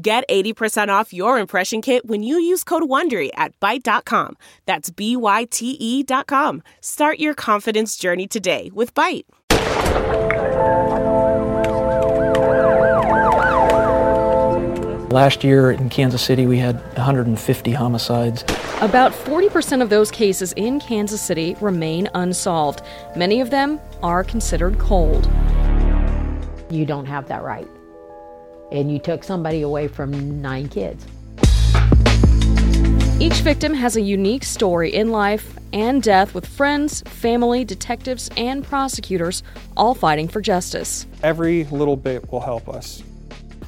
Get 80% off your impression kit when you use code WONDERY at Byte.com. That's B-Y-T-E dot com. Start your confidence journey today with Byte. Last year in Kansas City, we had 150 homicides. About 40% of those cases in Kansas City remain unsolved. Many of them are considered cold. You don't have that right. And you took somebody away from nine kids. Each victim has a unique story in life and death with friends, family, detectives, and prosecutors all fighting for justice. Every little bit will help us.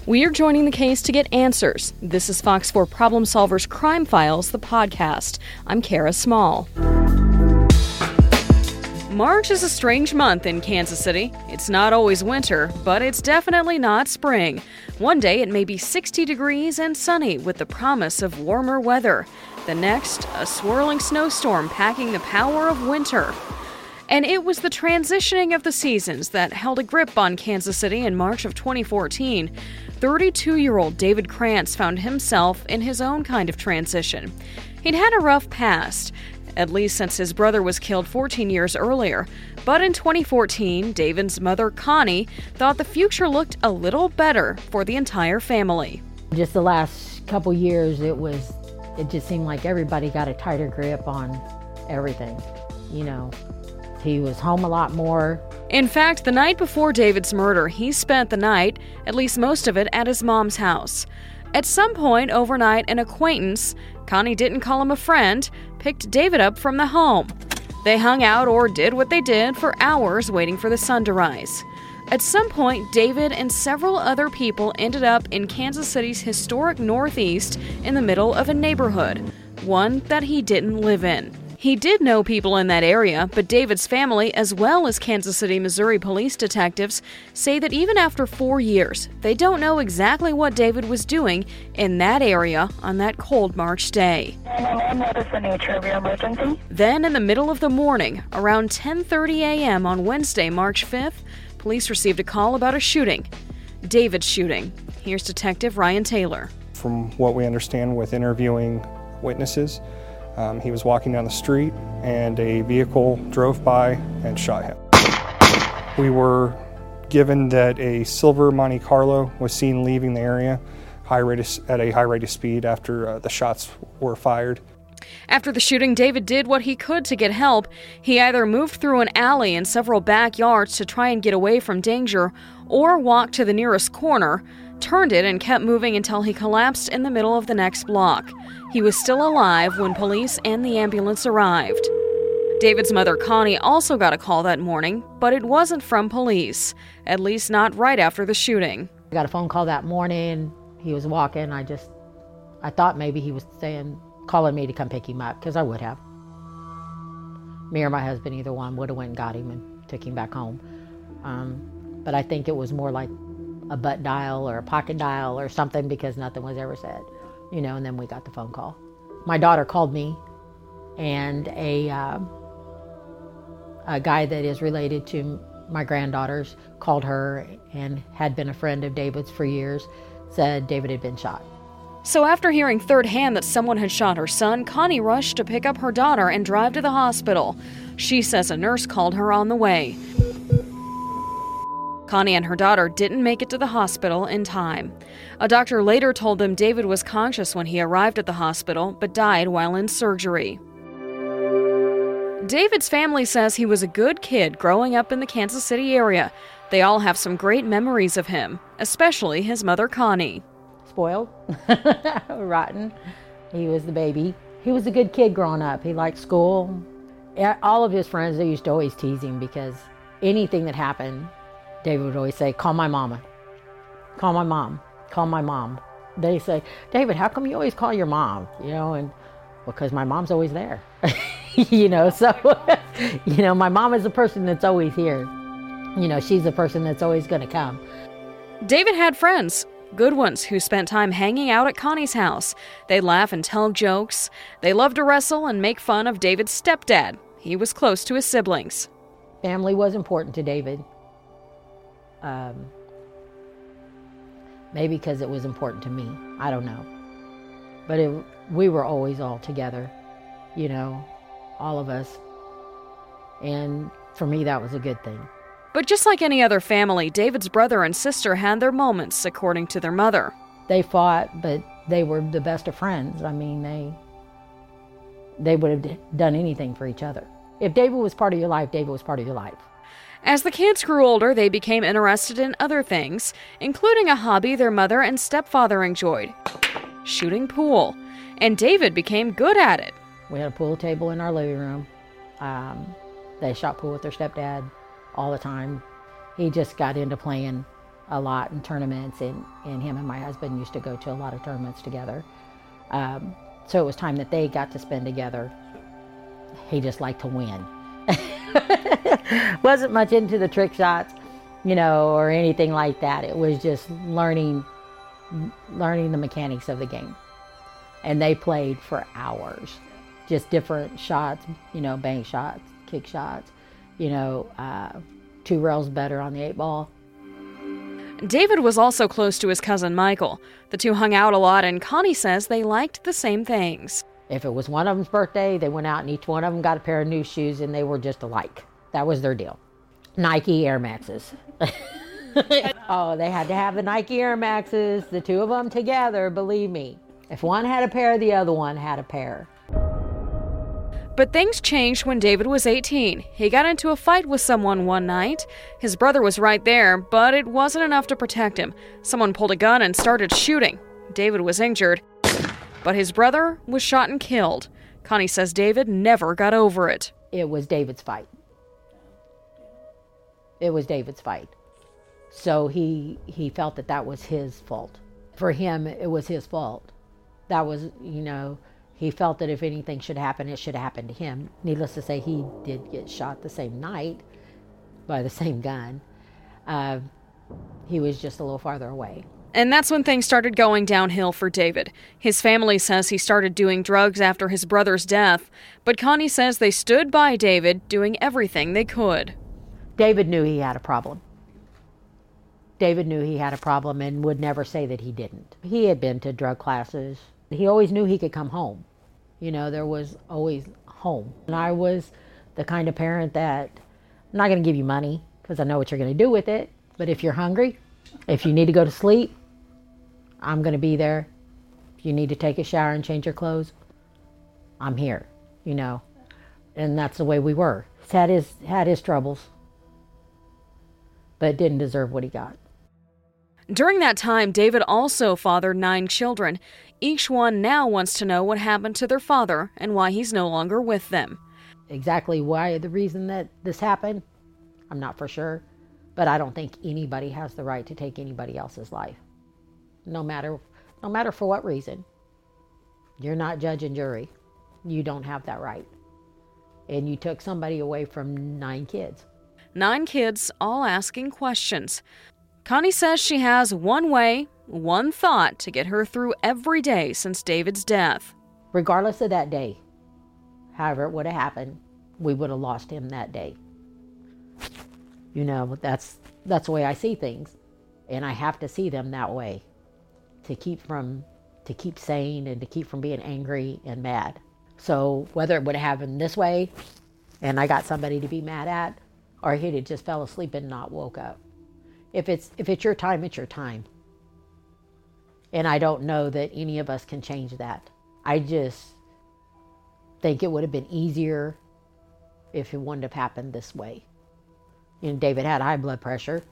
We are joining the case to get answers. This is Fox 4 Problem Solvers Crime Files, the podcast. I'm Kara Small. March is a strange month in Kansas City. It's not always winter, but it's definitely not spring. One day it may be 60 degrees and sunny with the promise of warmer weather. The next, a swirling snowstorm packing the power of winter. And it was the transitioning of the seasons that held a grip on Kansas City in March of 2014. 32 year old David Krantz found himself in his own kind of transition. He'd had a rough past, at least since his brother was killed 14 years earlier. But in 2014, David's mother, Connie, thought the future looked a little better for the entire family. Just the last couple years, it was, it just seemed like everybody got a tighter grip on everything. You know, he was home a lot more. In fact, the night before David's murder, he spent the night, at least most of it, at his mom's house. At some point overnight, an acquaintance, Connie didn't call him a friend, picked David up from the home. They hung out or did what they did for hours waiting for the sun to rise. At some point, David and several other people ended up in Kansas City's historic Northeast in the middle of a neighborhood, one that he didn't live in. He did know people in that area, but David's family, as well as Kansas City, Missouri police detectives, say that even after four years, they don't know exactly what David was doing in that area on that cold March day. Then, in the middle of the morning, around 10:30 a.m. on Wednesday, March 5th, police received a call about a shooting. David's shooting. Here's Detective Ryan Taylor. From what we understand with interviewing witnesses, um, he was walking down the street and a vehicle drove by and shot him. We were given that a silver Monte Carlo was seen leaving the area high rate of, at a high rate of speed after uh, the shots were fired. After the shooting, David did what he could to get help. He either moved through an alley and several backyards to try and get away from danger, or walked to the nearest corner, turned it, and kept moving until he collapsed in the middle of the next block. He was still alive when police and the ambulance arrived. David's mother, Connie, also got a call that morning, but it wasn't from police, at least not right after the shooting. I got a phone call that morning. He was walking. I just, I thought maybe he was saying, calling me to come pick him up, because I would have. Me or my husband, either one, would have went and got him and took him back home. Um, but I think it was more like a butt dial or a pocket dial or something because nothing was ever said you know, and then we got the phone call. My daughter called me, and a, uh, a guy that is related to my granddaughters called her and had been a friend of David's for years, said David had been shot. So, after hearing third hand that someone had shot her son, Connie rushed to pick up her daughter and drive to the hospital. She says a nurse called her on the way. Connie and her daughter didn't make it to the hospital in time. A doctor later told them David was conscious when he arrived at the hospital, but died while in surgery. David's family says he was a good kid growing up in the Kansas City area. They all have some great memories of him, especially his mother, Connie. Spoiled, rotten. He was the baby. He was a good kid growing up. He liked school. All of his friends, they used to always tease him because anything that happened, David would always say, Call my mama. Call my mom. Call my mom. they say, David, how come you always call your mom? You know, and because my mom's always there. you know, so, you know, my mom is the person that's always here. You know, she's the person that's always going to come. David had friends, good ones, who spent time hanging out at Connie's house. They laugh and tell jokes. They love to wrestle and make fun of David's stepdad. He was close to his siblings. Family was important to David. Um, maybe because it was important to me. I don't know. But it, we were always all together, you know, all of us. And for me, that was a good thing. But just like any other family, David's brother and sister had their moments, according to their mother. They fought, but they were the best of friends. I mean, they they would have done anything for each other. If David was part of your life, David was part of your life. As the kids grew older, they became interested in other things, including a hobby their mother and stepfather enjoyed shooting pool. And David became good at it. We had a pool table in our living room. Um, they shot pool with their stepdad all the time. He just got into playing a lot in tournaments, and, and him and my husband used to go to a lot of tournaments together. Um, so it was time that they got to spend together. He just liked to win. Wasn't much into the trick shots, you know, or anything like that. It was just learning learning the mechanics of the game. And they played for hours. Just different shots, you know, bank shots, kick shots, you know, uh, two rails better on the eight ball. David was also close to his cousin Michael. The two hung out a lot, and Connie says they liked the same things. If it was one of them's birthday, they went out and each one of them got a pair of new shoes and they were just alike. That was their deal. Nike Air Maxes. oh, they had to have the Nike Air Maxes, the two of them together, believe me. If one had a pair, the other one had a pair. But things changed when David was 18. He got into a fight with someone one night. His brother was right there, but it wasn't enough to protect him. Someone pulled a gun and started shooting. David was injured but his brother was shot and killed. Connie says David never got over it. It was David's fight. It was David's fight. So he he felt that that was his fault. For him, it was his fault. That was, you know, he felt that if anything should happen, it should happen to him. Needless to say, he did get shot the same night by the same gun. Uh, he was just a little farther away. And that's when things started going downhill for David. His family says he started doing drugs after his brother's death, but Connie says they stood by David, doing everything they could. David knew he had a problem. David knew he had a problem and would never say that he didn't. He had been to drug classes. He always knew he could come home. You know, there was always home. And I was the kind of parent that I'm not going to give you money because I know what you're going to do with it. But if you're hungry, if you need to go to sleep, I'm going to be there. If you need to take a shower and change your clothes, I'm here, you know. And that's the way we were. He's had his, had his troubles, but didn't deserve what he got. During that time, David also fathered nine children. Each one now wants to know what happened to their father and why he's no longer with them. Exactly why, the reason that this happened, I'm not for sure. But I don't think anybody has the right to take anybody else's life no matter no matter for what reason. You're not judge and jury. You don't have that right. And you took somebody away from nine kids. Nine kids all asking questions. Connie says she has one way, one thought to get her through every day since David's death. Regardless of that day, however it would have happened, we would have lost him that day. You know, that's that's the way I see things. And I have to see them that way to keep from to keep sane and to keep from being angry and mad. So whether it would have happened this way and I got somebody to be mad at, or he had just fell asleep and not woke up. If it's if it's your time, it's your time. And I don't know that any of us can change that. I just think it would have been easier if it wouldn't have happened this way. You know, David had high blood pressure.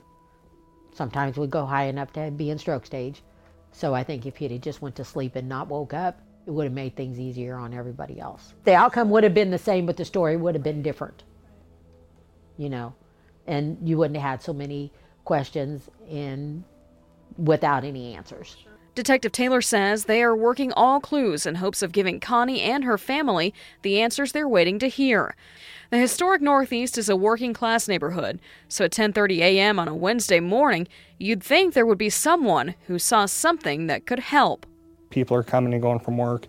Sometimes would go high enough to be in stroke stage. So I think if he had just went to sleep and not woke up, it would have made things easier on everybody else. The outcome would have been the same, but the story would have been different. You know, and you wouldn't have had so many questions and without any answers. Detective Taylor says they are working all clues in hopes of giving Connie and her family the answers they're waiting to hear. The historic Northeast is a working class neighborhood, so at 10:30 a.m. on a Wednesday morning, you'd think there would be someone who saw something that could help. People are coming and going from work.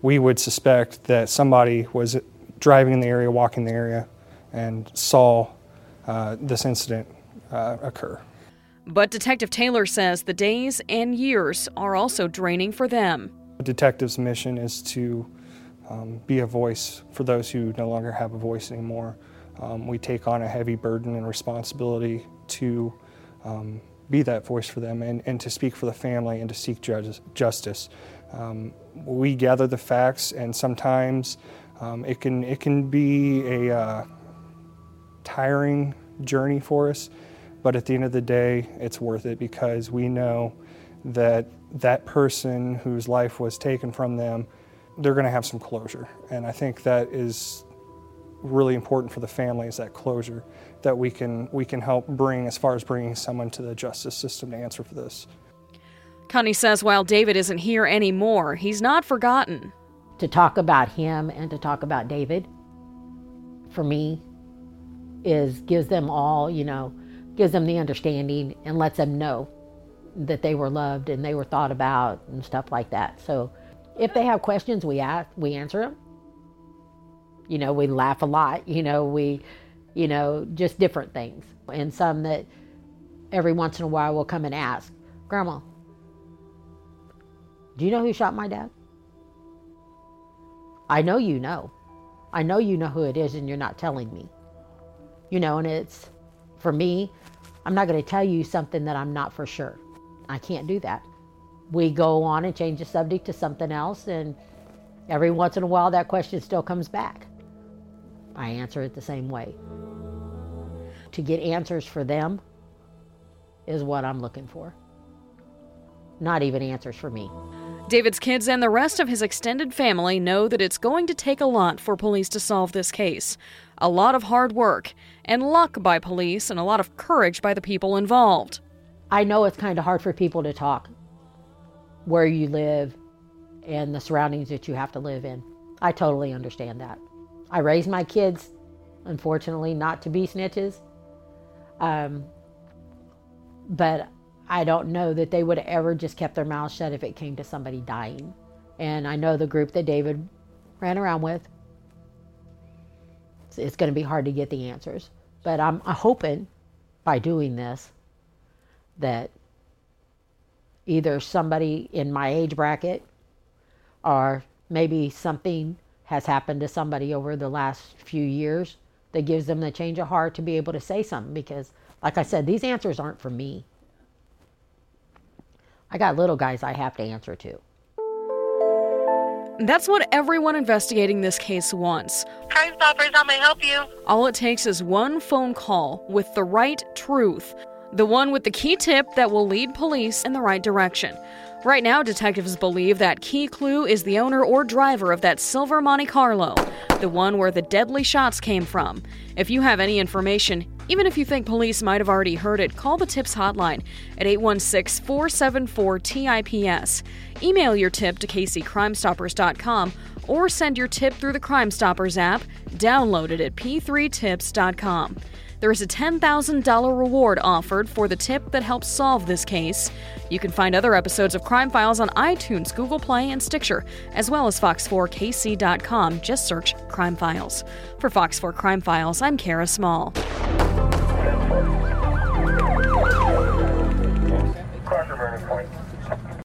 We would suspect that somebody was driving in the area, walking the area, and saw uh, this incident uh, occur. But Detective Taylor says the days and years are also draining for them. The detective's mission is to um, be a voice for those who no longer have a voice anymore. Um, we take on a heavy burden and responsibility to um, be that voice for them and, and to speak for the family and to seek justice. Um, we gather the facts, and sometimes um, it, can, it can be a uh, tiring journey for us. But at the end of the day, it's worth it because we know that that person whose life was taken from them, they're going to have some closure. And I think that is really important for the family is that closure that we can we can help bring as far as bringing someone to the justice system to answer for this. Connie says while David isn't here anymore, he's not forgotten. To talk about him and to talk about David for me is gives them all, you know, gives them the understanding and lets them know that they were loved and they were thought about and stuff like that. So if they have questions, we ask, we answer them. You know, we laugh a lot. You know, we, you know, just different things. And some that every once in a while will come and ask, Grandma, do you know who shot my dad? I know you know. I know you know who it is and you're not telling me. You know, and it's for me, I'm not going to tell you something that I'm not for sure. I can't do that. We go on and change the subject to something else, and every once in a while that question still comes back. I answer it the same way. To get answers for them is what I'm looking for, not even answers for me. David's kids and the rest of his extended family know that it's going to take a lot for police to solve this case. A lot of hard work and luck by police and a lot of courage by the people involved. I know it's kind of hard for people to talk where you live and the surroundings that you have to live in. I totally understand that. I raised my kids, unfortunately, not to be snitches. Um, but I don't know that they would have ever just kept their mouths shut if it came to somebody dying. And I know the group that David ran around with, it's, it's going to be hard to get the answers. But I'm, I'm hoping by doing this that either somebody in my age bracket or maybe something has happened to somebody over the last few years that gives them the change of heart to be able to say something because like I said, these answers aren't for me. I got little guys I have to answer to. That's what everyone investigating this case wants. Crime Stoppers, how may I help you? All it takes is one phone call with the right truth, the one with the key tip that will lead police in the right direction. Right now, detectives believe that key clue is the owner or driver of that silver Monte Carlo, the one where the deadly shots came from. If you have any information, even if you think police might have already heard it, call the TIPS hotline at 816 474 TIPS. Email your tip to kccrimestoppers.com or send your tip through the Crime Stoppers app. Download it at p3tips.com. There is a $10,000 reward offered for the tip that helps solve this case. You can find other episodes of Crime Files on iTunes, Google Play, and Stitcher, as well as fox4kc.com. Just search Crime Files. For Fox 4 Crime Files, I'm Kara Small.